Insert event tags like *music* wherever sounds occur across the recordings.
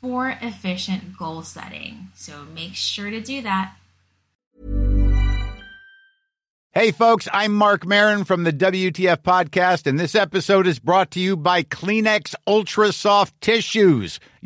for efficient goal setting. So make sure to do that. Hey, folks, I'm Marc Maron from the WTF Podcast, and this episode is brought to you by Kleenex Ultra Soft Tissues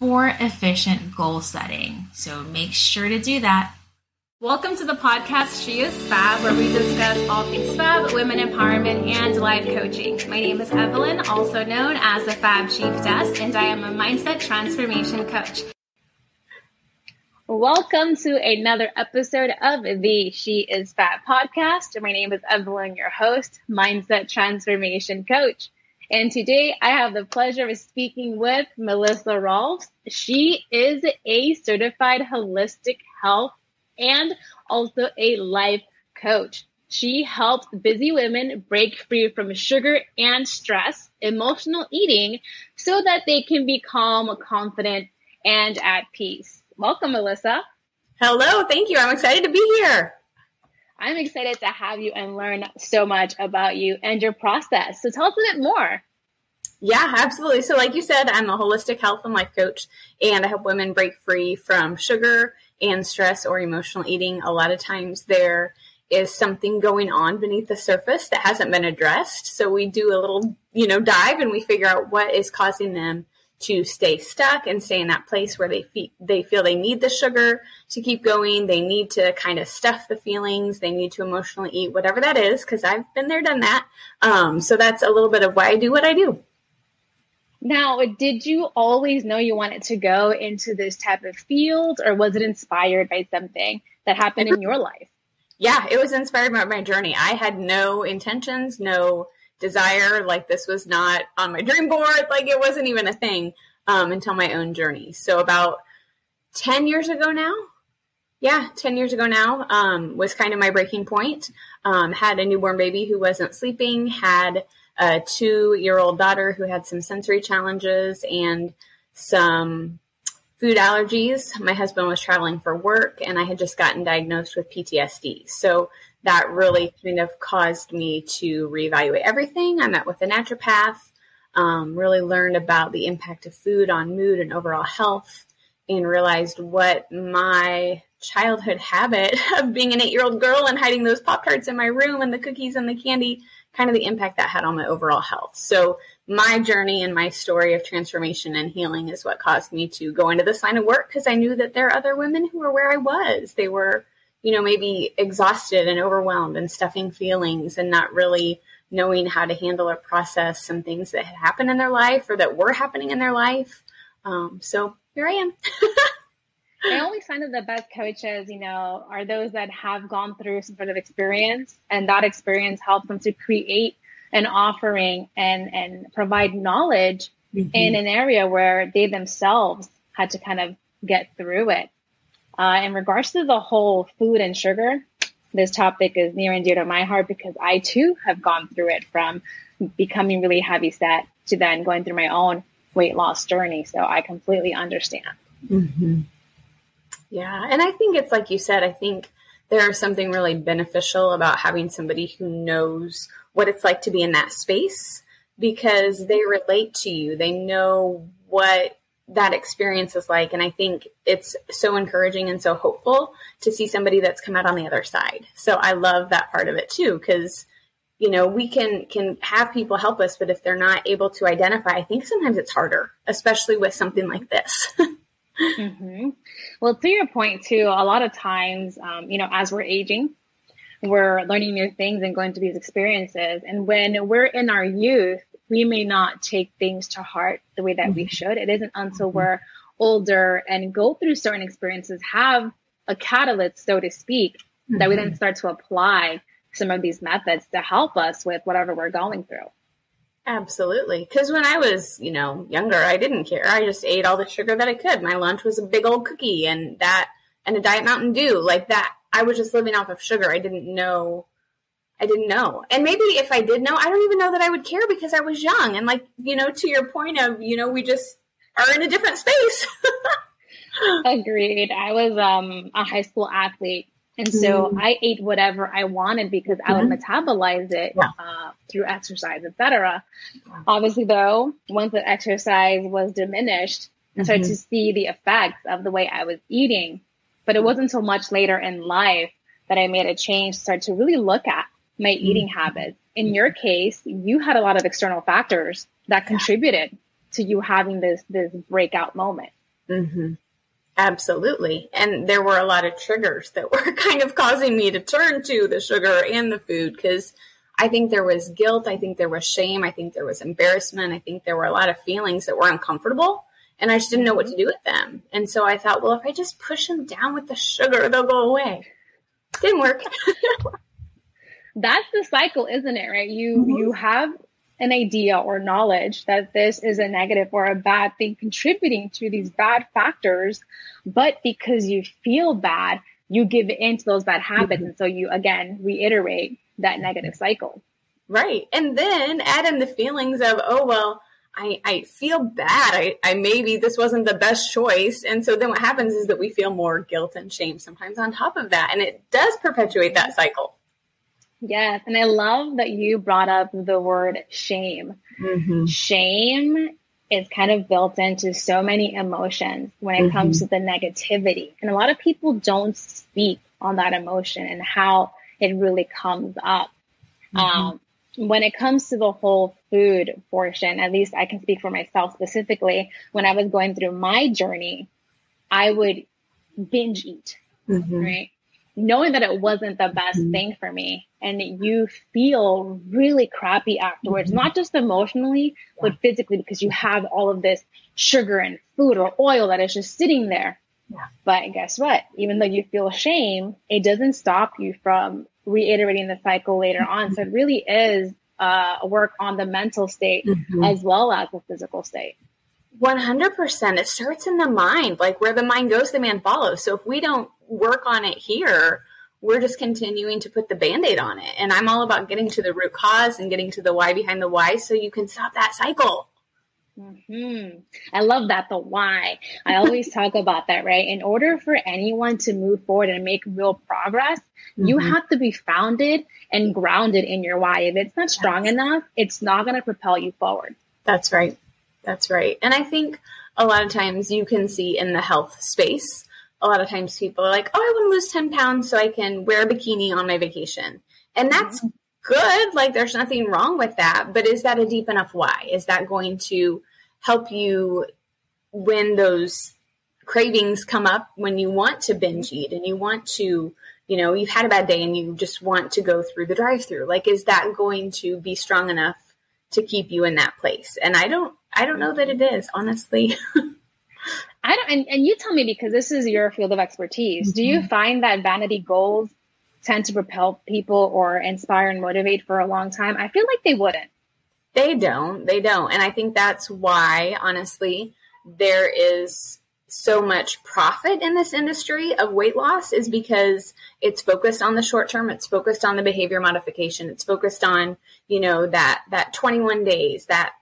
for efficient goal setting. So make sure to do that. Welcome to the podcast She is Fab, where we discuss all things fab, women empowerment, and life coaching. My name is Evelyn, also known as the Fab Chiefess, and I am a mindset transformation coach. Welcome to another episode of the She is Fab podcast. My name is Evelyn, your host, mindset transformation coach. And today I have the pleasure of speaking with Melissa Rolfs. She is a certified holistic health and also a life coach. She helps busy women break free from sugar and stress, emotional eating, so that they can be calm, confident, and at peace. Welcome, Melissa. Hello, thank you. I'm excited to be here. I'm excited to have you and learn so much about you and your process. So tell us a bit more. Yeah, absolutely. So, like you said, I'm a holistic health and life coach, and I help women break free from sugar and stress or emotional eating. A lot of times there is something going on beneath the surface that hasn't been addressed. So, we do a little, you know, dive and we figure out what is causing them to stay stuck and stay in that place where they feel they feel they need the sugar to keep going. They need to kind of stuff the feelings. They need to emotionally eat whatever that is because I've been there, done that. Um, so that's a little bit of why I do what I do. Now, did you always know you wanted to go into this type of field, or was it inspired by something that happened in your life? Yeah, it was inspired by my journey. I had no intentions, no desire. Like this was not on my dream board. Like it wasn't even a thing um, until my own journey. So about 10 years ago now, yeah, 10 years ago now um, was kind of my breaking point. Um, had a newborn baby who wasn't sleeping, had a two year old daughter who had some sensory challenges and some food allergies. My husband was traveling for work and I had just gotten diagnosed with PTSD. So that really kind of caused me to reevaluate everything. I met with a naturopath, um, really learned about the impact of food on mood and overall health, and realized what my childhood habit *laughs* of being an eight year old girl and hiding those Pop Tarts in my room and the cookies and the candy, kind of the impact that had on my overall health. So, my journey and my story of transformation and healing is what caused me to go into this line of work because I knew that there are other women who were where I was. They were, you know, maybe exhausted and overwhelmed and stuffing feelings and not really knowing how to handle or process some things that had happened in their life or that were happening in their life. Um, so here I am. *laughs* I always find that the best coaches, you know, are those that have gone through some sort of experience and that experience helps them to create an offering and, and provide knowledge mm-hmm. in an area where they themselves had to kind of get through it. Uh, in regards to the whole food and sugar, this topic is near and dear to my heart because I too have gone through it from becoming really heavy set to then going through my own weight loss journey. So I completely understand. Mm-hmm. Yeah. And I think it's like you said, I think there's something really beneficial about having somebody who knows what it's like to be in that space because they relate to you. They know what that experience is like. And I think it's so encouraging and so hopeful to see somebody that's come out on the other side. So I love that part of it too, because you know we can can have people help us but if they're not able to identify i think sometimes it's harder especially with something like this *laughs* mm-hmm. well to your point too a lot of times um, you know as we're aging we're learning new things and going through these experiences and when we're in our youth we may not take things to heart the way that mm-hmm. we should. It isn't until mm-hmm. we're older and go through certain experiences, have a catalyst, so to speak, mm-hmm. that we then mm-hmm. start to apply some of these methods to help us with whatever we're going through. Absolutely. Because when I was, you know, younger, I didn't care. I just ate all the sugar that I could. My lunch was a big old cookie and that, and a Diet Mountain Dew. Like that, I was just living off of sugar. I didn't know I didn't know. And maybe if I did know, I don't even know that I would care because I was young. And like, you know, to your point of, you know, we just are in a different space. *laughs* Agreed. I was um, a high school athlete. And so mm I ate whatever I wanted because I would mm-hmm. metabolize it yeah. uh, through exercise, etc. Obviously, though, once the exercise was diminished, I started to mm-hmm. see the effects of the way I was eating. But it wasn't until much later in life that I made a change, start to really look at my eating mm-hmm. habits. In your case, you had a lot of external factors that contributed to you having this this breakout moment. Mm-hmm. Absolutely. And there were a lot of triggers that were *laughs* kind of causing me to turn to the sugar and the food because I think there was guilt. I think there was shame. I think there was embarrassment. I think there were a lot of feelings that were uncomfortable and I just didn't know what to do with them. And so I thought, well, if I just push them down with the sugar, they'll go away. Didn't work. *laughs* that's the cycle, isn't it? Right? You mm-hmm. you have an idea or knowledge that this is a negative or a bad thing contributing to these bad factors, but because you feel bad, you give in to those bad habits. Mm-hmm. And so you again reiterate that negative cycle. Right. And then add in the feelings of, oh, well, I, I feel bad. I, I maybe this wasn't the best choice. And so then what happens is that we feel more guilt and shame sometimes on top of that. And it does perpetuate that cycle. Yes. And I love that you brought up the word shame. Mm-hmm. Shame is kind of built into so many emotions when it mm-hmm. comes to the negativity. And a lot of people don't speak on that emotion and how it really comes up. Mm-hmm. Um, when it comes to the whole food portion, at least I can speak for myself specifically. When I was going through my journey, I would binge eat, mm-hmm. right? Knowing that it wasn't the best mm-hmm. thing for me and you feel really crappy afterwards mm-hmm. not just emotionally but physically because you have all of this sugar and food or oil that is just sitting there yeah. but guess what even though you feel shame it doesn't stop you from reiterating the cycle later mm-hmm. on so it really is uh, a work on the mental state mm-hmm. as well as the physical state 100% it starts in the mind like where the mind goes the man follows so if we don't work on it here, we're just continuing to put the band aid on it. And I'm all about getting to the root cause and getting to the why behind the why so you can stop that cycle. Mm-hmm. I love that, the why. I always *laughs* talk about that, right? In order for anyone to move forward and make real progress, mm-hmm. you have to be founded and grounded in your why. If it's not strong yes. enough, it's not going to propel you forward. That's right. That's right. And I think a lot of times you can see in the health space a lot of times people are like, oh, I want to lose 10 pounds so I can wear a bikini on my vacation. And that's mm-hmm. good. Like, there's nothing wrong with that. But is that a deep enough why? Is that going to help you when those cravings come up when you want to binge eat and you want to, you know, you've had a bad day and you just want to go through the drive through? Like, is that going to be strong enough to keep you in that place? And I don't, I don't know that it is, honestly. *laughs* I don't, and, and you tell me because this is your field of expertise. Mm-hmm. Do you mm-hmm. find that vanity goals tend to propel people or inspire and motivate for a long time? I feel like they wouldn't. They don't. They don't. And I think that's why, honestly, there is so much profit in this industry of weight loss is because it's focused on the short term it's focused on the behavior modification it's focused on you know that that 21 days that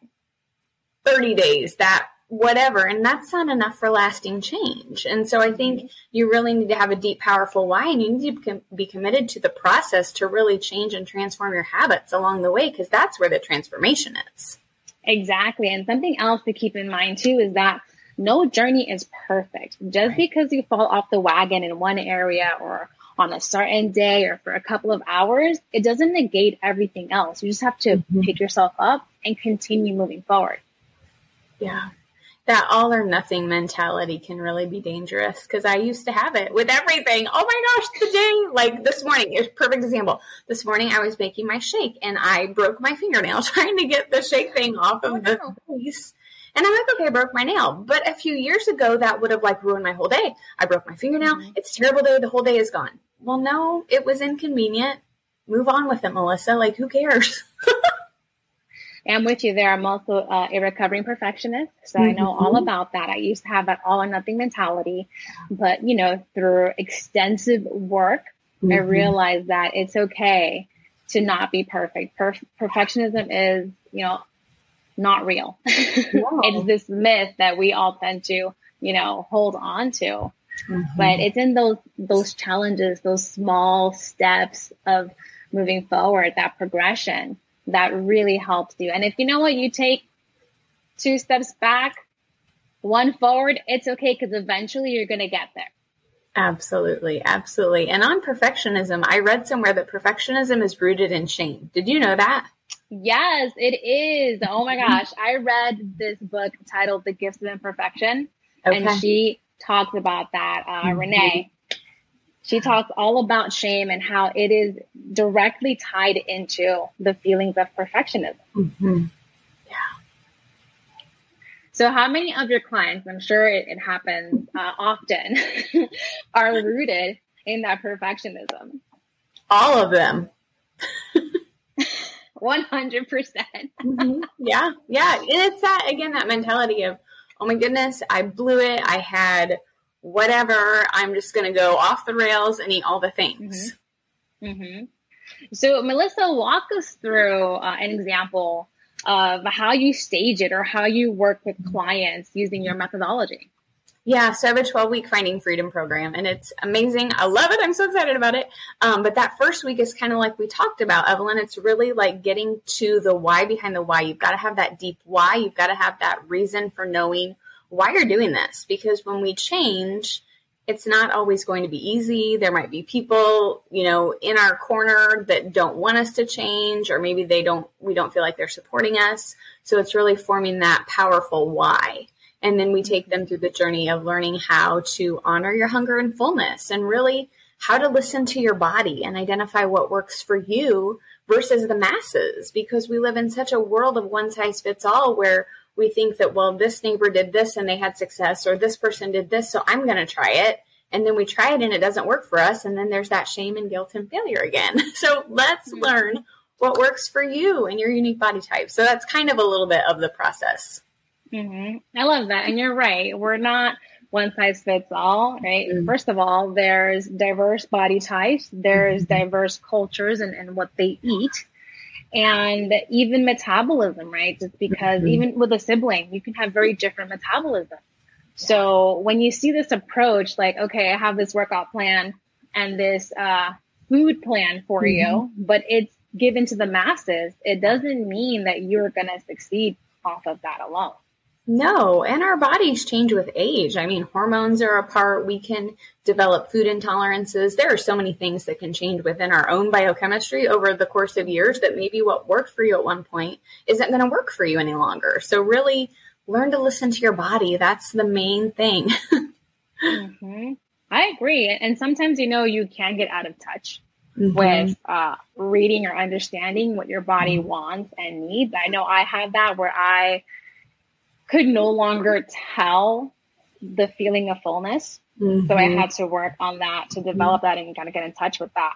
30 days that whatever and that's not enough for lasting change. And so i think you really need to have a deep powerful why and you need to be committed to the process to really change and transform your habits along the way because that's where the transformation is. Exactly and something else to keep in mind too is that no journey is perfect. Just right. because you fall off the wagon in one area or on a certain day or for a couple of hours it doesn't negate everything else. You just have to mm-hmm. pick yourself up and continue moving forward yeah that all or nothing mentality can really be dangerous because I used to have it with everything. Oh my gosh, today, like this morning, it's perfect example. This morning I was making my shake and I broke my fingernail *laughs* trying to get the shake thing off of oh, the piece. And I'm like, okay, I broke my nail. But a few years ago, that would have like ruined my whole day. I broke my fingernail. Mm-hmm. It's terrible day. The whole day is gone. Well, no, it was inconvenient. Move on with it, Melissa. Like, who cares? *laughs* am with you there. I'm also uh, a recovering perfectionist, so mm-hmm. I know all mm-hmm. about that. I used to have that all or nothing mentality, but you know, through extensive work, mm-hmm. I realized that it's okay to not be perfect. Perf- perfectionism is, you know, not real. *laughs* it's this myth that we all tend to, you know, hold on to. Mm-hmm. But it's in those those challenges, those small steps of moving forward, that progression that really helps you. And if you know what, you take two steps back, one forward, it's okay because eventually you're going to get there. Absolutely, absolutely. And on perfectionism, I read somewhere that perfectionism is rooted in shame. Did you know that? Yes, it is. Oh my gosh. I read this book titled The Gifts of Imperfection, okay. and she talks about that. Uh, mm-hmm. Renee, she talks all about shame and how it is directly tied into the feelings of perfectionism. Mm-hmm. Yeah. So, how many of your clients, I'm sure it, it happens uh, often, *laughs* are rooted in that perfectionism? All of them. *laughs* 100%. percent mm-hmm. Yeah. Yeah. And it's that, again, that mentality of, oh my goodness, I blew it. I had whatever. I'm just going to go off the rails and eat all the things. Mm-hmm. Mm-hmm. So, Melissa, walk us through uh, an example of how you stage it or how you work with clients using your methodology. Yeah, so I have a 12 week Finding Freedom program and it's amazing. I love it. I'm so excited about it. Um, but that first week is kind of like we talked about, Evelyn. It's really like getting to the why behind the why. You've got to have that deep why. You've got to have that reason for knowing why you're doing this because when we change, it's not always going to be easy. There might be people, you know, in our corner that don't want us to change, or maybe they don't, we don't feel like they're supporting us. So it's really forming that powerful why. And then we take them through the journey of learning how to honor your hunger and fullness and really how to listen to your body and identify what works for you versus the masses because we live in such a world of one size fits all where we think that, well, this neighbor did this and they had success, or this person did this, so I'm going to try it. And then we try it and it doesn't work for us. And then there's that shame and guilt and failure again. *laughs* So let's mm-hmm. learn what works for you and your unique body type. So that's kind of a little bit of the process. Mm-hmm. I love that. And you're right. We're not one size fits all, right? mm-hmm. First of all, there's diverse body types, there's mm-hmm. diverse cultures and, and what they eat and even metabolism, right? Just because mm-hmm. even with a sibling, you can have very different metabolism. So when you see this approach, like, okay, I have this workout plan and this uh, food plan for mm-hmm. you, but it's given to the masses, it doesn't mean that you're going to succeed off of that alone. No, and our bodies change with age. I mean, hormones are a part. We can develop food intolerances. There are so many things that can change within our own biochemistry over the course of years that maybe what worked for you at one point isn't going to work for you any longer. So, really learn to listen to your body. That's the main thing. *laughs* mm-hmm. I agree. And sometimes, you know, you can get out of touch mm-hmm. with uh, reading or understanding what your body wants and needs. I know I have that where I, could no longer tell the feeling of fullness. Mm-hmm. So I mm-hmm. had to work on that to develop that and kind of get in touch with that.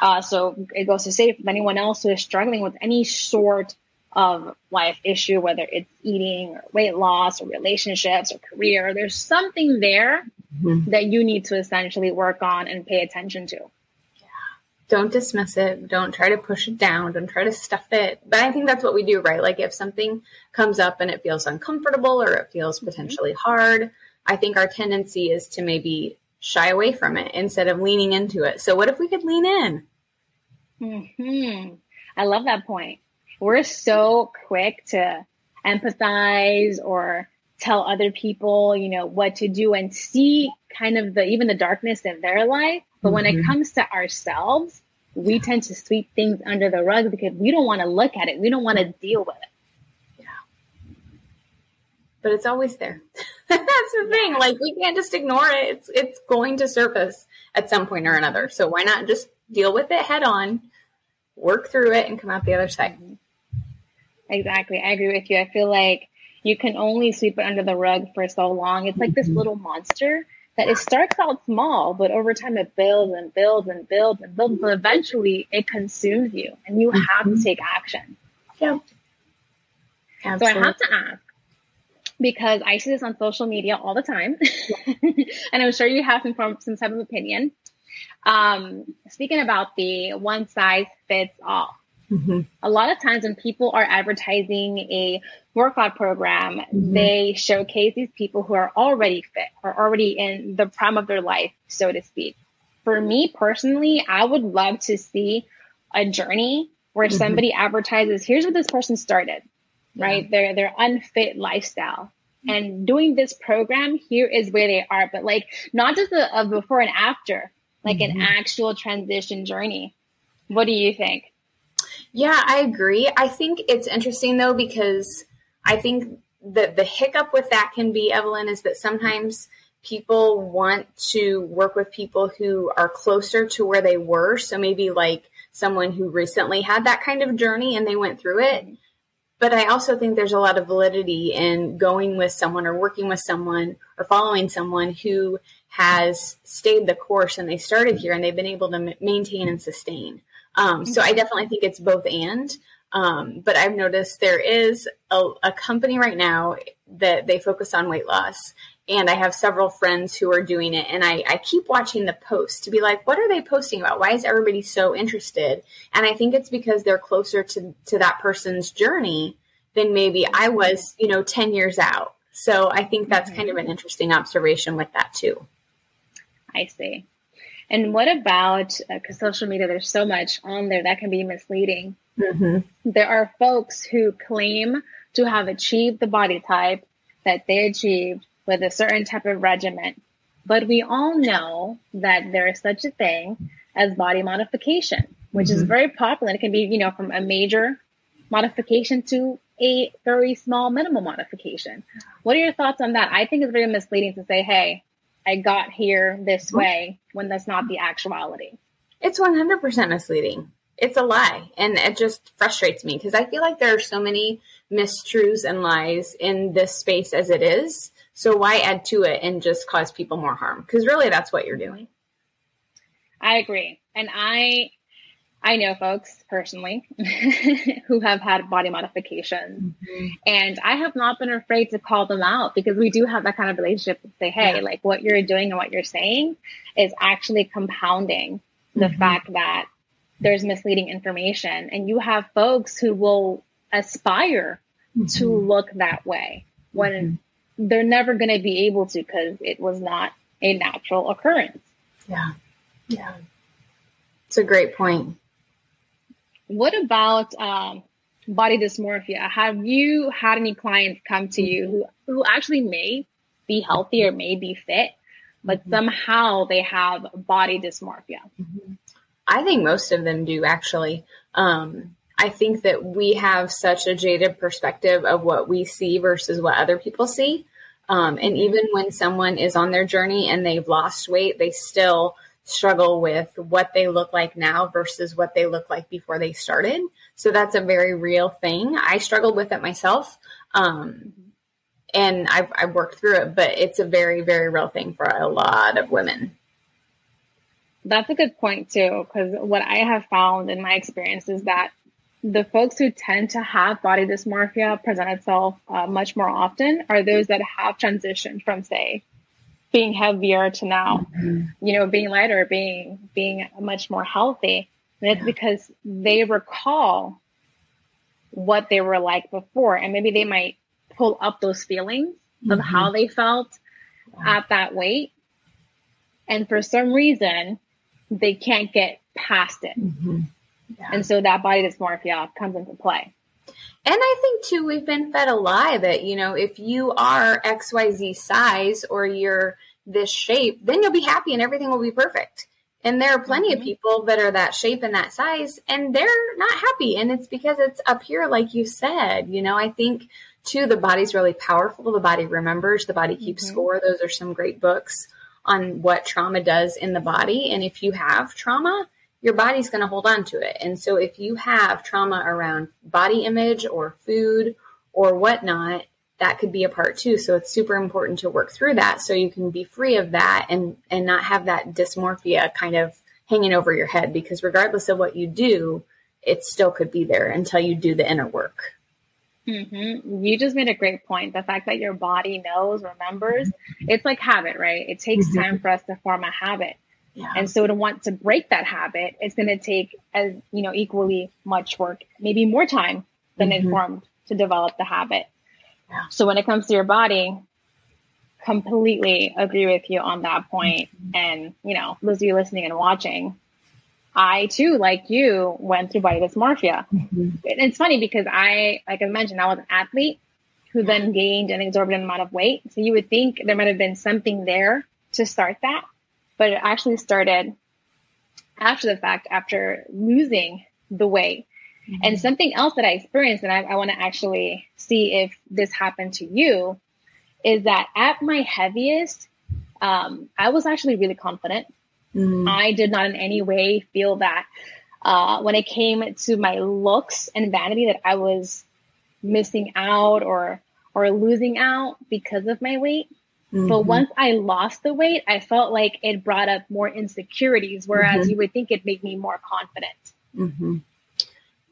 Uh, so it goes to say if anyone else who is struggling with any sort of life issue, whether it's eating or weight loss or relationships or career, there's something there mm-hmm. that you need to essentially work on and pay attention to don't dismiss it. Don't try to push it down. Don't try to stuff it. But I think that's what we do, right? Like if something comes up and it feels uncomfortable or it feels mm-hmm. potentially hard, I think our tendency is to maybe shy away from it instead of leaning into it. So what if we could lean in? Hmm. I love that point. We're so quick to empathize or tell other people, you know, what to do and see kind of the even the darkness in their life. But mm-hmm. when it mm-hmm. comes to ourselves, we tend to sweep things under the rug because we don't want to look at it. We don't want to deal with it. Yeah. But it's always there. *laughs* That's the thing. Like we can't just ignore it. It's it's going to surface at some point or another. So why not just deal with it head on, work through it and come out the other side. Exactly. I agree with you. I feel like you can only sweep it under the rug for so long. It's like this mm-hmm. little monster that it starts out small, but over time it builds and builds and builds and builds, but eventually it consumes you and you have to mm-hmm. take action. Yeah. So I have to ask, because I see this on social media all the time, *laughs* and I'm sure you have some, some type of opinion. Um, speaking about the one size fits all, Mm-hmm. A lot of times when people are advertising a workout program, mm-hmm. they showcase these people who are already fit or already in the prime of their life, so to speak. For me personally, I would love to see a journey where mm-hmm. somebody advertises, here's what this person started, yeah. right? Their, their unfit lifestyle and doing this program, here is where they are, but like not just a, a before and after, like mm-hmm. an actual transition journey. What do you think? Yeah, I agree. I think it's interesting though because I think that the hiccup with that can be Evelyn is that sometimes people want to work with people who are closer to where they were. So maybe like someone who recently had that kind of journey and they went through it. But I also think there's a lot of validity in going with someone or working with someone or following someone who has stayed the course and they started here and they've been able to maintain and sustain. Um, so I definitely think it's both and. Um, but I've noticed there is a, a, company right now that they focus on weight loss. And I have several friends who are doing it. And I, I keep watching the posts to be like, what are they posting about? Why is everybody so interested? And I think it's because they're closer to, to that person's journey than maybe I was, you know, 10 years out. So I think that's kind of an interesting observation with that too. I see. And what about, because uh, social media, there's so much on there that can be misleading. Mm-hmm. There are folks who claim to have achieved the body type that they achieved with a certain type of regimen. But we all know that there is such a thing as body modification, which mm-hmm. is very popular. It can be, you know, from a major modification to a very small minimal modification. What are your thoughts on that? I think it's very misleading to say, hey, I got here this way when that's not the actuality. It's 100% misleading. It's a lie. And it just frustrates me because I feel like there are so many mistruths and lies in this space as it is. So why add to it and just cause people more harm? Because really, that's what you're doing. I agree. And I I know folks personally *laughs* who have had body modifications mm-hmm. and I have not been afraid to call them out because we do have that kind of relationship say, Hey, yeah. like what you're doing and what you're saying is actually compounding the mm-hmm. fact that there's misleading information and you have folks who will aspire mm-hmm. to look that way when mm-hmm. they're never going to be able to because it was not a natural occurrence. Yeah. Yeah. It's a great point. What about um, body dysmorphia, have you had any clients come to you who, who actually may be healthy or may be fit, but mm-hmm. somehow they have body dysmorphia? Mm-hmm. I think most of them do actually. Um, I think that we have such a jaded perspective of what we see versus what other people see. Um, and mm-hmm. even when someone is on their journey and they've lost weight, they still struggle with what they look like now versus what they look like before they started. So that's a very real thing. I struggled with it myself. Um, and I've, I've worked through it, but it's a very, very real thing for a lot of women. That's a good point too, because what I have found in my experience is that the folks who tend to have body dysmorphia present itself uh, much more often are those that have transitioned from, say, being heavier to now, mm-hmm. you know, being lighter, being being much more healthy. And it's yeah. because they recall what they were like before, and maybe they might pull up those feelings mm-hmm. of how they felt at that weight, and for some reason, they can't get past it. Mm-hmm. Yeah. And so that body dysmorphia comes into play. And I think too, we've been fed a lie that, you know, if you are XYZ size or you're this shape, then you'll be happy and everything will be perfect. And there are plenty mm-hmm. of people that are that shape and that size and they're not happy. And it's because it's up here, like you said. You know, I think too, the body's really powerful. The body remembers, the body keeps mm-hmm. score. Those are some great books on what trauma does in the body. And if you have trauma, your body's going to hold on to it. And so if you have trauma around body image or food or whatnot, that could be a part too. So it's super important to work through that so you can be free of that and and not have that dysmorphia kind of hanging over your head because regardless of what you do, it still could be there until you do the inner work. Mm-hmm. You just made a great point. The fact that your body knows, remembers, it's like habit, right? It takes mm-hmm. time for us to form a habit. Yeah. And so to want to break that habit, it's going to take as, you know, equally much work, maybe more time than mm-hmm. it formed to develop the habit. Yeah. So when it comes to your body, completely agree with you on that point. Mm-hmm. And, you know, those of you listening and watching, I too, like you, went through body dysmorphia. Mm-hmm. It's funny because I, like I mentioned, I was an athlete who then gained an exorbitant amount of weight. So you would think there might have been something there to start that, but it actually started after the fact, after losing the weight. Mm-hmm. And something else that I experienced, and I, I want to actually see if this happened to you, is that at my heaviest, um, I was actually really confident. Mm-hmm. I did not in any way feel that uh, when it came to my looks and vanity that I was missing out or or losing out because of my weight. Mm-hmm. But once I lost the weight, I felt like it brought up more insecurities, whereas mm-hmm. you would think it made me more confident. Mm-hmm.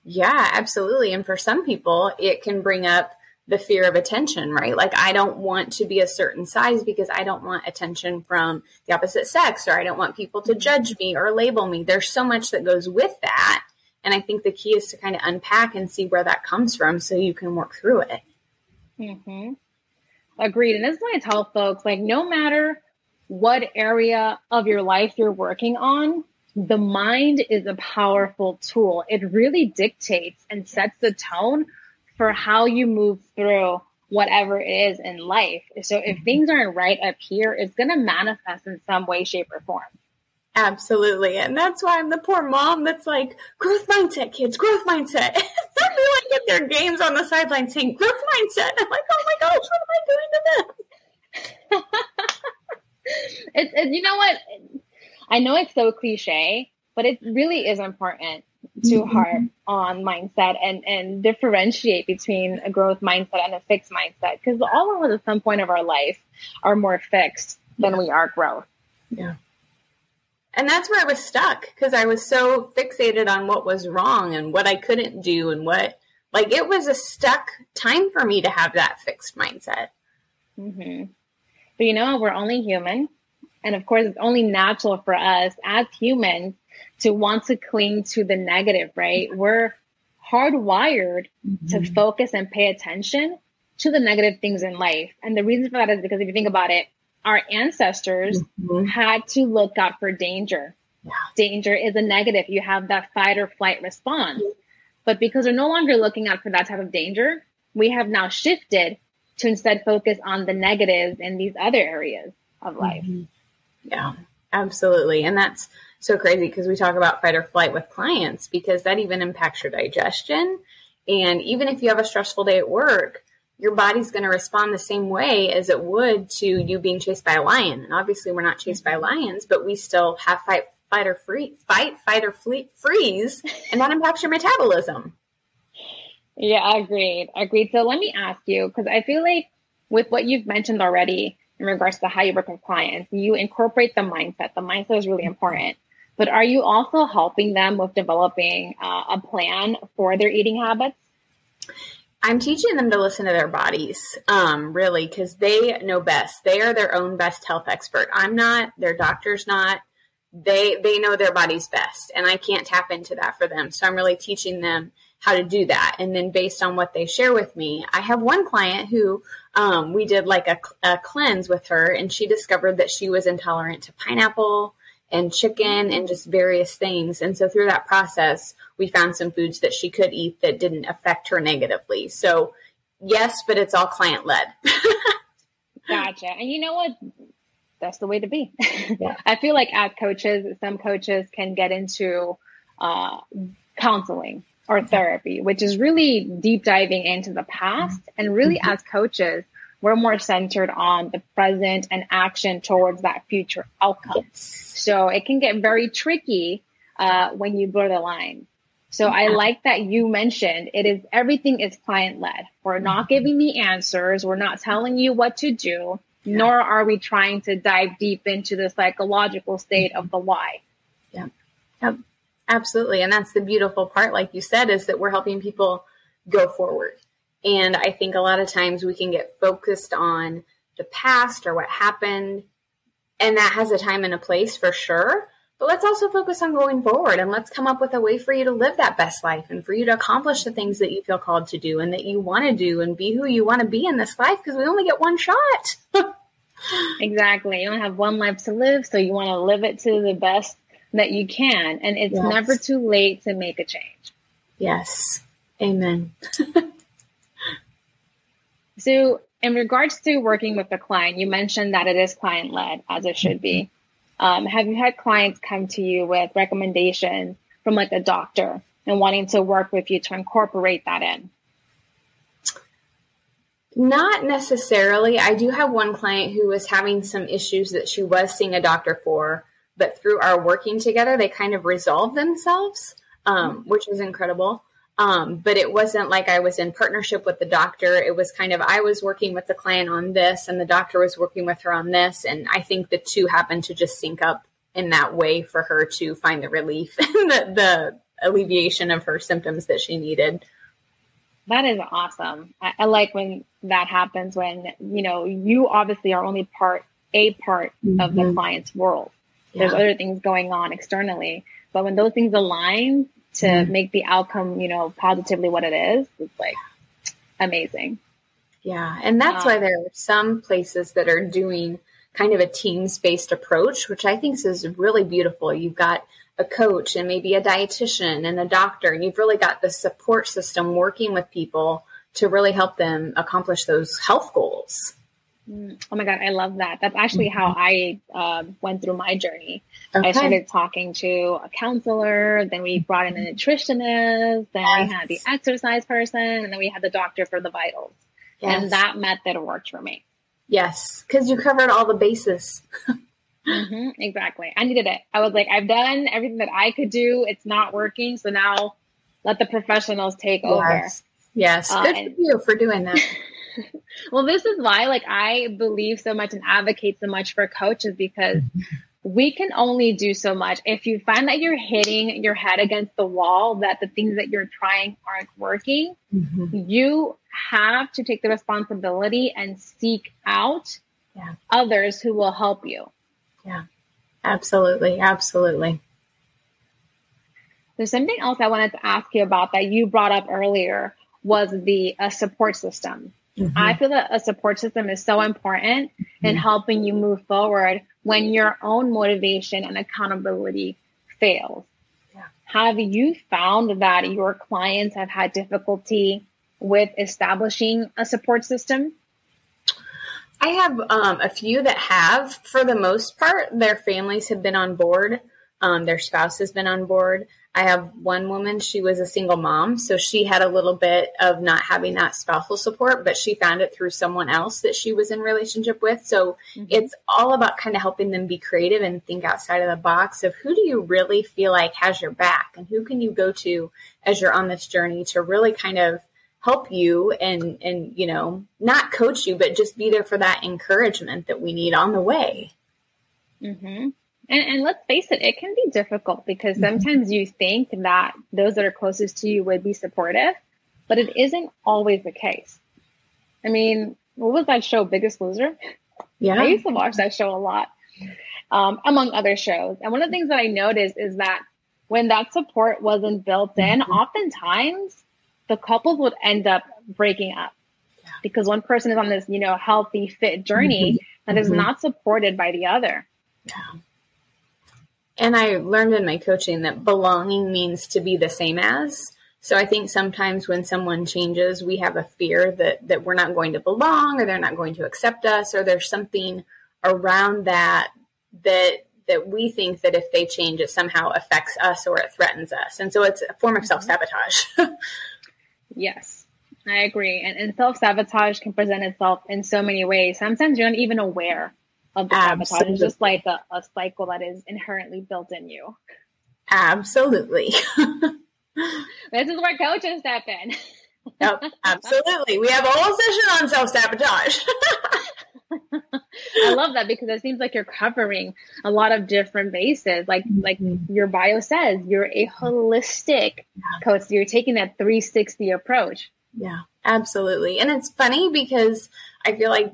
Yeah, absolutely. And for some people, it can bring up the fear of attention, right? Like, I don't want to be a certain size because I don't want attention from the opposite sex, or I don't want people to judge me or label me. There's so much that goes with that. And I think the key is to kind of unpack and see where that comes from so you can work through it. Mm-hmm. Agreed. And this is why I tell folks like, no matter what area of your life you're working on, the mind is a powerful tool. It really dictates and sets the tone for how you move through whatever it is in life. So if mm-hmm. things aren't right up here, it's going to manifest in some way, shape, or form. Absolutely. And that's why I'm the poor mom that's like, growth mindset, kids, growth mindset. *laughs* They're like at their games on the sideline saying growth mindset. I'm like, oh my gosh, what am I doing to them? *laughs* it's, it, you know what? I know it's so cliche, but it really is important to mm-hmm. harp on mindset and, and differentiate between a growth mindset and a fixed mindset because all of us at some point of our life are more fixed than yeah. we are growth. Yeah. And that's where I was stuck because I was so fixated on what was wrong and what I couldn't do and what, like, it was a stuck time for me to have that fixed mindset. Mm-hmm. But you know, we're only human. And of course, it's only natural for us as humans to want to cling to the negative, right? We're hardwired mm-hmm. to focus and pay attention to the negative things in life. And the reason for that is because if you think about it, our ancestors mm-hmm. had to look out for danger. Yeah. Danger is a negative. You have that fight or flight response. But because we're no longer looking out for that type of danger, we have now shifted to instead focus on the negatives in these other areas of life. Mm-hmm. Yeah, absolutely. And that's so crazy because we talk about fight or flight with clients because that even impacts your digestion. And even if you have a stressful day at work, your body's going to respond the same way as it would to you being chased by a lion. And obviously, we're not chased by lions, but we still have fight, fight or free, fight, fight or flee, freeze, and that impacts your metabolism. Yeah, agreed. Agreed. So let me ask you, because I feel like with what you've mentioned already in regards to how you work with clients, you incorporate the mindset. The mindset is really important. But are you also helping them with developing uh, a plan for their eating habits? I'm teaching them to listen to their bodies, um, really, because they know best. They are their own best health expert. I'm not, their doctor's not. They they know their bodies best, and I can't tap into that for them. So I'm really teaching them how to do that. And then based on what they share with me, I have one client who um, we did like a, a cleanse with her, and she discovered that she was intolerant to pineapple and chicken and just various things. And so through that process, we found some foods that she could eat that didn't affect her negatively. So yes, but it's all client led. *laughs* gotcha. And you know what? That's the way to be. *laughs* Yeah. I feel like as coaches, some coaches can get into uh, counseling or therapy, which is really deep diving into the past. And really, mm-hmm. as coaches, we're more centered on the present and action towards that future outcome. Yes. So it can get very tricky uh, when you blur the line. So I like that you mentioned it is everything is client led. We're not mm-hmm. giving the answers. We're not telling you what to do, yeah. nor are we trying to dive deep into the psychological state of the why. Yeah. Yep. Absolutely. And that's the beautiful part, like you said, is that we're helping people go forward. And I think a lot of times we can get focused on the past or what happened. And that has a time and a place for sure. But let's also focus on going forward and let's come up with a way for you to live that best life and for you to accomplish the things that you feel called to do and that you want to do and be who you want to be in this life because we only get one shot. *laughs* exactly. You only have one life to live. So you want to live it to the best that you can. And it's yes. never too late to make a change. Yes. Amen. *laughs* so, in regards to working with the client, you mentioned that it is client led, as it should be. Um, have you had clients come to you with recommendations from like a doctor and wanting to work with you to incorporate that in? Not necessarily. I do have one client who was having some issues that she was seeing a doctor for but through our working together, they kind of resolved themselves, um, which was incredible. Um, but it wasn't like I was in partnership with the doctor. It was kind of I was working with the client on this, and the doctor was working with her on this. And I think the two happened to just sync up in that way for her to find the relief *laughs* and the, the alleviation of her symptoms that she needed. That is awesome. I, I, like when that happens when, you know, you obviously are only part, a part mm-hmm. of the mm-hmm. client's world. Yeah. There's other things going on externally. But when those things align to make the outcome, you know, positively what it is, it's like amazing. Yeah. And that's um, why there are some places that are doing kind of a teams based approach, which I think is really beautiful. You've got a coach and maybe a dietitian and a doctor, and you've really got the support system working with people to really help them accomplish those health goals. Oh my God, I love that. That's actually how I uh, went through my journey. Okay. I started talking to a counselor, then we brought in a nutritionist, then yes. we had the exercise person, and then we had the doctor for the vitals. Yes. And that method worked for me. Yes, because you covered all the bases. mm-hmm, exactly. I needed it. I was like, I've done everything that I could do. It's not working. So now let the professionals take yes. over. Yes. Uh, Good for you for doing that. *laughs* *laughs* well, this is why like I believe so much and advocate so much for coaches because we can only do so much. If you find that you're hitting your head against the wall, that the things that you're trying aren't working, mm-hmm. you have to take the responsibility and seek out yeah. others who will help you. Yeah, absolutely. Absolutely. There's something else I wanted to ask you about that you brought up earlier was the uh, support system. Mm-hmm. I feel that a support system is so important mm-hmm. in helping you move forward when your own motivation and accountability fails. Yeah. have you found that your clients have had difficulty with establishing a support system? I have um, a few that have. For the most part, their families have been on board. Um, their spouse has been on board. I have one woman, she was a single mom, so she had a little bit of not having that spousal support, but she found it through someone else that she was in relationship with. So mm-hmm. it's all about kind of helping them be creative and think outside of the box of who do you really feel like has your back and who can you go to as you're on this journey to really kind of help you and and you know, not coach you, but just be there for that encouragement that we need on the way. Mhm. And, and let's face it, it can be difficult because mm-hmm. sometimes you think that those that are closest to you would be supportive, but it isn't always the case. I mean, what was that show, Biggest Loser? *laughs* Yeah. I used to watch that show a lot, um, among other shows. And one of the things that I noticed is that when that support wasn't built in, mm-hmm. oftentimes the couples would end up breaking up because one person is on this, you know, healthy, fit journey mm-hmm. that is mm-hmm. not supported by the other. Yeah. And I learned in my coaching that belonging means to be the same as. So I think sometimes when someone changes, we have a fear that that we're not going to belong or they're not going to accept us or there's something around that that that we think that if they change it somehow affects us or it threatens us. And so it's a form of mm-hmm. self-sabotage. *laughs* yes. I agree. And, and self sabotage can present itself in so many ways. Sometimes you're not even aware of the Absolutely. sabotage. It's just like a, a cycle that is inherently built in you. Absolutely. *laughs* this is where coaches step in. yep, absolutely. We have a whole session on self sabotage. *laughs* I love that because it seems like you're covering a lot of different bases. Like mm-hmm. like your bio says, you're a holistic coach. You're taking that 360 approach. Yeah, absolutely. And it's funny because I feel like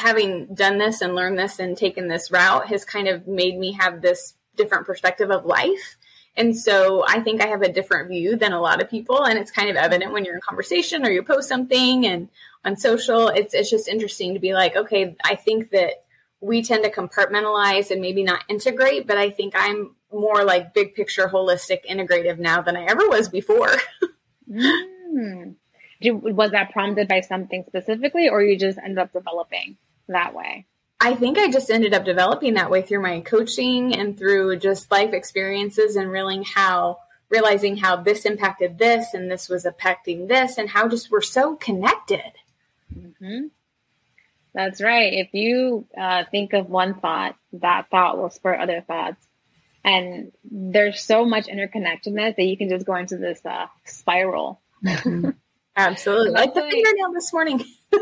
having done this and learned this and taken this route has kind of made me have this different perspective of life. And so I think I have a different view than a lot of people. And it's kind of evident when you're in conversation or you post something and on social. It's, it's just interesting to be like, okay, I think that we tend to compartmentalize and maybe not integrate, but I think I'm more like big picture, holistic, integrative now than I ever was before. *laughs* mm. Was that prompted by something specifically, or you just ended up developing that way? I think I just ended up developing that way through my coaching and through just life experiences and realizing how realizing how this impacted this and this was affecting this and how just we're so connected. Mm-hmm. That's right. If you uh, think of one thought, that thought will spur other thoughts. And there's so much interconnectedness that you can just go into this uh, spiral. Mm-hmm. *laughs* Absolutely. like the fingernail this morning. *laughs*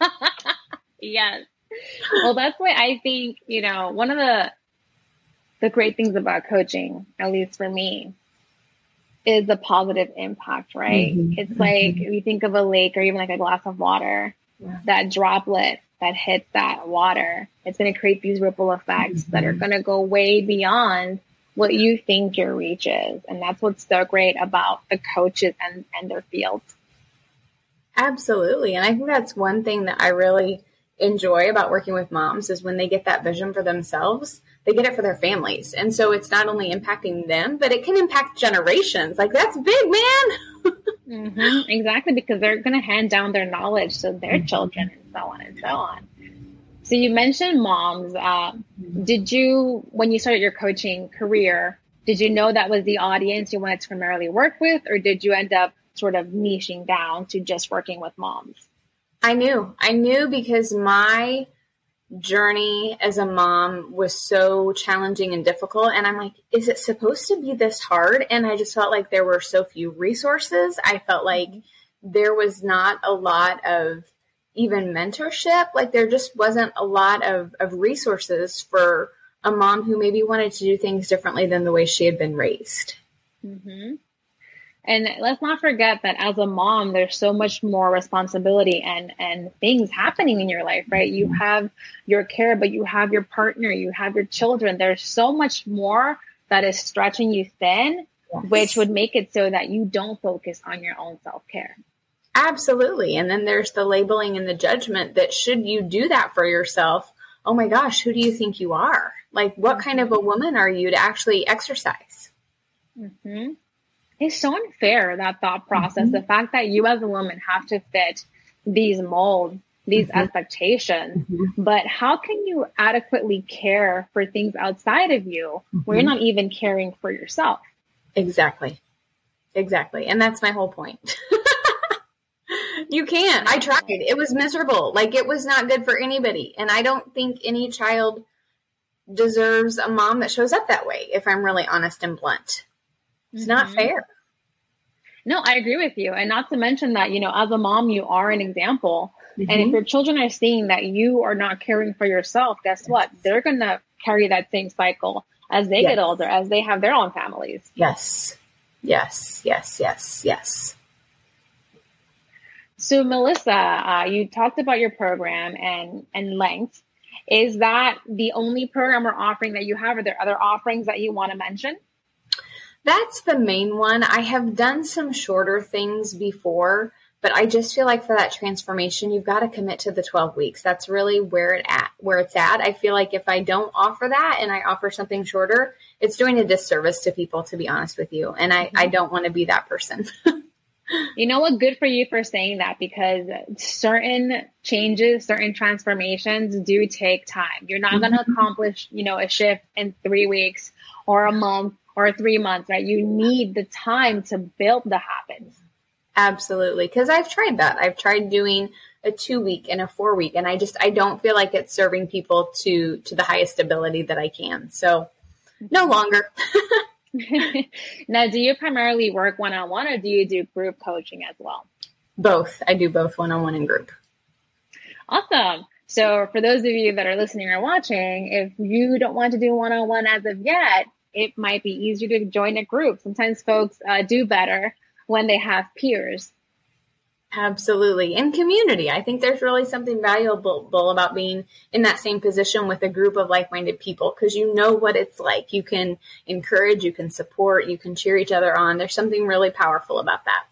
*laughs* yes. Well, that's why I think, you know, one of the the great things about coaching, at least for me, is the positive impact, right? Mm-hmm. It's mm-hmm. like you think of a lake or even like a glass of water, yeah. that droplet that hits that water, it's going to create these ripple effects mm-hmm. that are mm-hmm. going to go way beyond what you think your reach is. And that's what's so great about the coaches and, and their fields. Absolutely. And I think that's one thing that I really enjoy about working with moms is when they get that vision for themselves, they get it for their families. And so it's not only impacting them, but it can impact generations. Like that's big, man. *laughs* mm-hmm, exactly, because they're going to hand down their knowledge to their children and so on and so on. So you mentioned moms. Uh, did you, when you started your coaching career, did you know that was the audience you wanted to primarily work with, or did you end up sort of niching down to just working with moms? I knew. I knew because my journey as a mom was so challenging and difficult. And I'm like, is it supposed to be this hard? And I just felt like there were so few resources. I felt like there was not a lot of even mentorship. Like there just wasn't a lot of, of resources for a mom who maybe wanted to do things differently than the way she had been raised. Mm-hmm. And let's not forget that as a mom, there's so much more responsibility and, and things happening in your life, right? You have your care, but you have your partner, you have your children. There's so much more that is stretching you thin, yes. which would make it so that you don't focus on your own self care. Absolutely. And then there's the labeling and the judgment that should you do that for yourself, oh my gosh, who do you think you are? Like, what kind of a woman are you to actually exercise? Mm-hmm. It's so unfair that thought process. Mm-hmm. The fact that you as a woman have to fit these molds, these mm-hmm. expectations, mm-hmm. but how can you adequately care for things outside of you when you're mm-hmm. not even caring for yourself? Exactly. Exactly. And that's my whole point. *laughs* you can't. I tried. It was miserable. Like it was not good for anybody. And I don't think any child deserves a mom that shows up that way, if I'm really honest and blunt. It's mm-hmm. not fair. No, I agree with you. And not to mention that, you know, as a mom, you are an example. Mm-hmm. And if mm-hmm. your children are seeing that you are not caring for yourself, guess what? They're going to carry that same cycle as they yes. get older, as they have their own families. Yes. Yes. Yes. Yes. Yes. So, Melissa, uh, you talked about your program and and length. Is that the only program or offering that you have? Are there other offerings that you want to mention? That's the main one. I have done some shorter things before, but I just feel like for that transformation, you've got to commit to the 12 weeks. That's really where it at where it's at. I feel like if I don't offer that and I offer something shorter, it's doing a disservice to people, to be honest with you. And I, mm-hmm. I don't want to be that person. *laughs* You know what? Good for you for saying that because certain changes, certain transformations do take time. You're not going to mm-hmm. accomplish, you know, a shift in three weeks or a month or three months, right? You need the time to build the habits. Absolutely. Because I've tried that. I've tried doing a two week and a four week, and I just I don't feel like it's serving people to to the highest ability that I can. So no longer. *laughs* *laughs* now, do you primarily work one on one or do you do group coaching as well? Both. I do both one on one and group. Awesome. So, for those of you that are listening or watching, if you don't want to do one on one as of yet, it might be easier to join a group. Sometimes folks uh, do better when they have peers Absolutely. And community. I think there's really something valuable about being in that same position with a group of like minded people because you know what it's like. You can encourage, you can support, you can cheer each other on. There's something really powerful about that.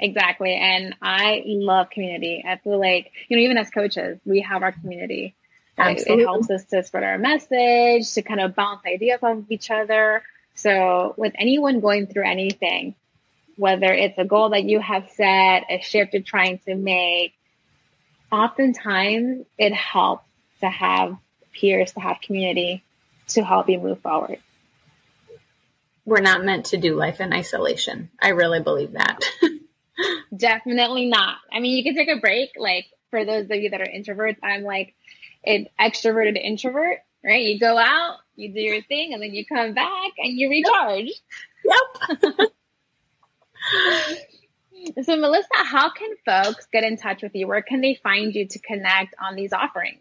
Exactly. And I love community. I feel like, you know, even as coaches, we have our community. Absolutely. It helps us to spread our message, to kind of bounce ideas off of each other. So, with anyone going through anything, whether it's a goal that you have set, a shift you're trying to make, oftentimes it helps to have peers, to have community to help you move forward. We're not meant to do life in isolation. I really believe that. *laughs* Definitely not. I mean, you can take a break. Like for those of you that are introverts, I'm like an extroverted introvert, right? You go out, you do your thing, and then you come back and you recharge. Yep. yep. *laughs* so, Melissa, how can folks get in touch with you? Where can they find you to connect on these offerings?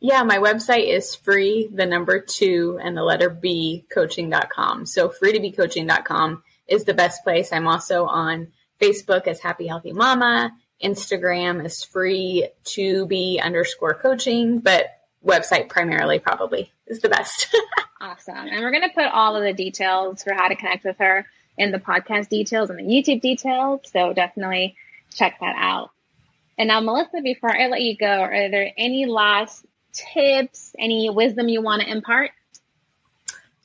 Yeah, my website is free, the number two and the letter B coaching.com. So free to be coaching.com is the best place. I'm also on Facebook as Happy Healthy Mama. Instagram is free to be underscore coaching, but website primarily probably is the best. *laughs* awesome. And we're going to put all of the details for how to connect with her in the podcast details and the YouTube details. So definitely check that out. And now, Melissa, before I let you go, are there any last tips, any wisdom you want to impart?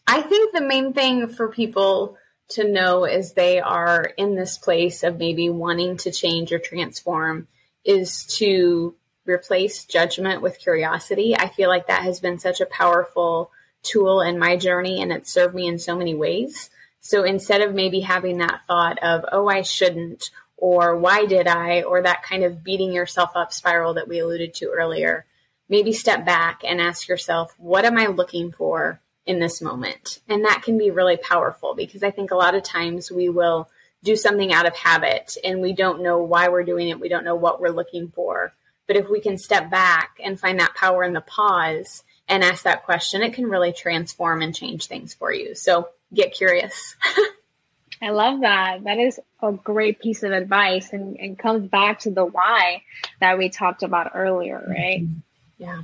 I think the main thing for people to know as they are in this place of maybe wanting to change or transform is to replace judgment with curiosity. I feel like that has been such a powerful tool in my journey and it's served me in so many ways. So instead of maybe having that thought of, oh, I shouldn't, or why did I, or that kind of beating yourself up spiral that we alluded to earlier, maybe step back and ask yourself, what am I looking for in this moment? And that can be really powerful because I think a lot of times we will do something out of habit and we don't know why we're doing it. We don't know what we're looking for. But if we can step back and find that power in the pause and ask that question, it can really transform and change things for you. So get curious. *laughs* I love that. That is a great piece of advice and, and comes back to the why that we talked about earlier, right? Mm-hmm. Yeah.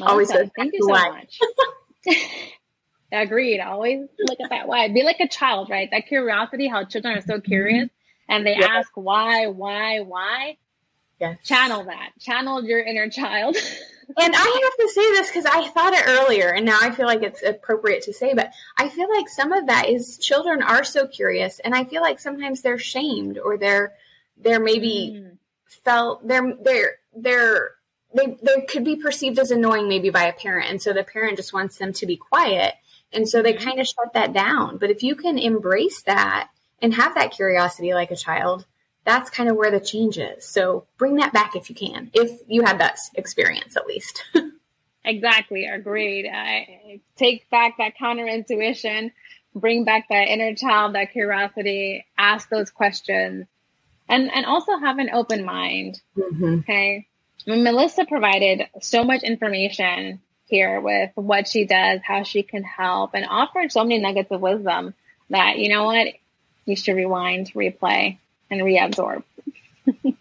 Always Thank you so why. much. *laughs* *laughs* Agreed. Always look at that why. Be like a child, right? That curiosity, how children are so mm-hmm. curious and they ask why, why, why. Yes. Channel that. Channel your inner child. *laughs* and I have to say this because I thought it earlier, and now I feel like it's appropriate to say, but I feel like some of that is children are so curious, and I feel like sometimes they're shamed or they're they're maybe mm. felt they're they're they're they they could be perceived as annoying maybe by a parent, and so the parent just wants them to be quiet, and so they mm-hmm. kind of shut that down. But if you can embrace that and have that curiosity like a child, that's kind of where the change is. So bring that back if you can, if you had that experience at least. *laughs* exactly. Agreed. I take back that counter intuition, bring back that inner child, that curiosity, ask those questions, and, and also have an open mind. Mm-hmm. Okay. Melissa provided so much information here with what she does, how she can help, and offered so many nuggets of wisdom that, you know what, you should rewind, replay, and reabsorb. *laughs*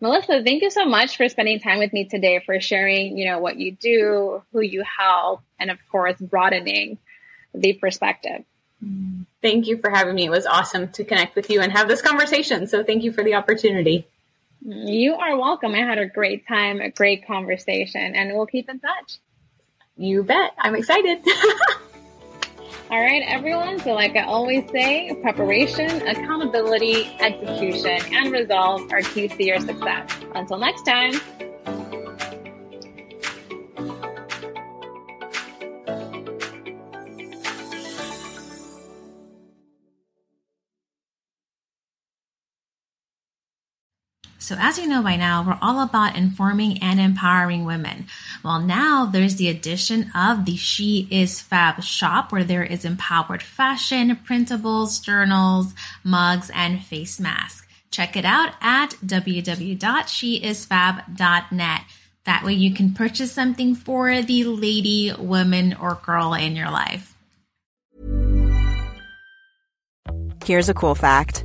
Melissa, thank you so much for spending time with me today, for sharing, you know, what you do, who you help, and of course, broadening the perspective. Thank you for having me. It was awesome to connect with you and have this conversation. So thank you for the opportunity. You are welcome. I had a great time, a great conversation, and we'll keep in touch. You bet. I'm excited. *laughs* All right, everyone. So, like I always say, preparation, accountability, execution, and resolve are keys to your success. Until next time. So, as you know by now, we're all about informing and empowering women. Well, now there's the addition of the She Is Fab shop where there is empowered fashion, printables, journals, mugs, and face masks. Check it out at www.sheisfab.net. That way you can purchase something for the lady, woman, or girl in your life. Here's a cool fact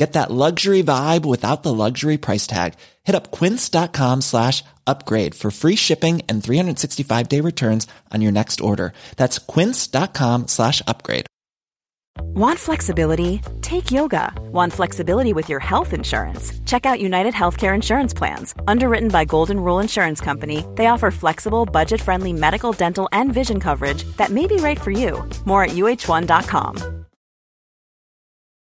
Get that luxury vibe without the luxury price tag. Hit up quince.com slash upgrade for free shipping and 365 day returns on your next order. That's quince.com slash upgrade. Want flexibility? Take yoga. Want flexibility with your health insurance? Check out United Healthcare Insurance Plans. Underwritten by Golden Rule Insurance Company, they offer flexible, budget friendly medical, dental, and vision coverage that may be right for you. More at uh1.com.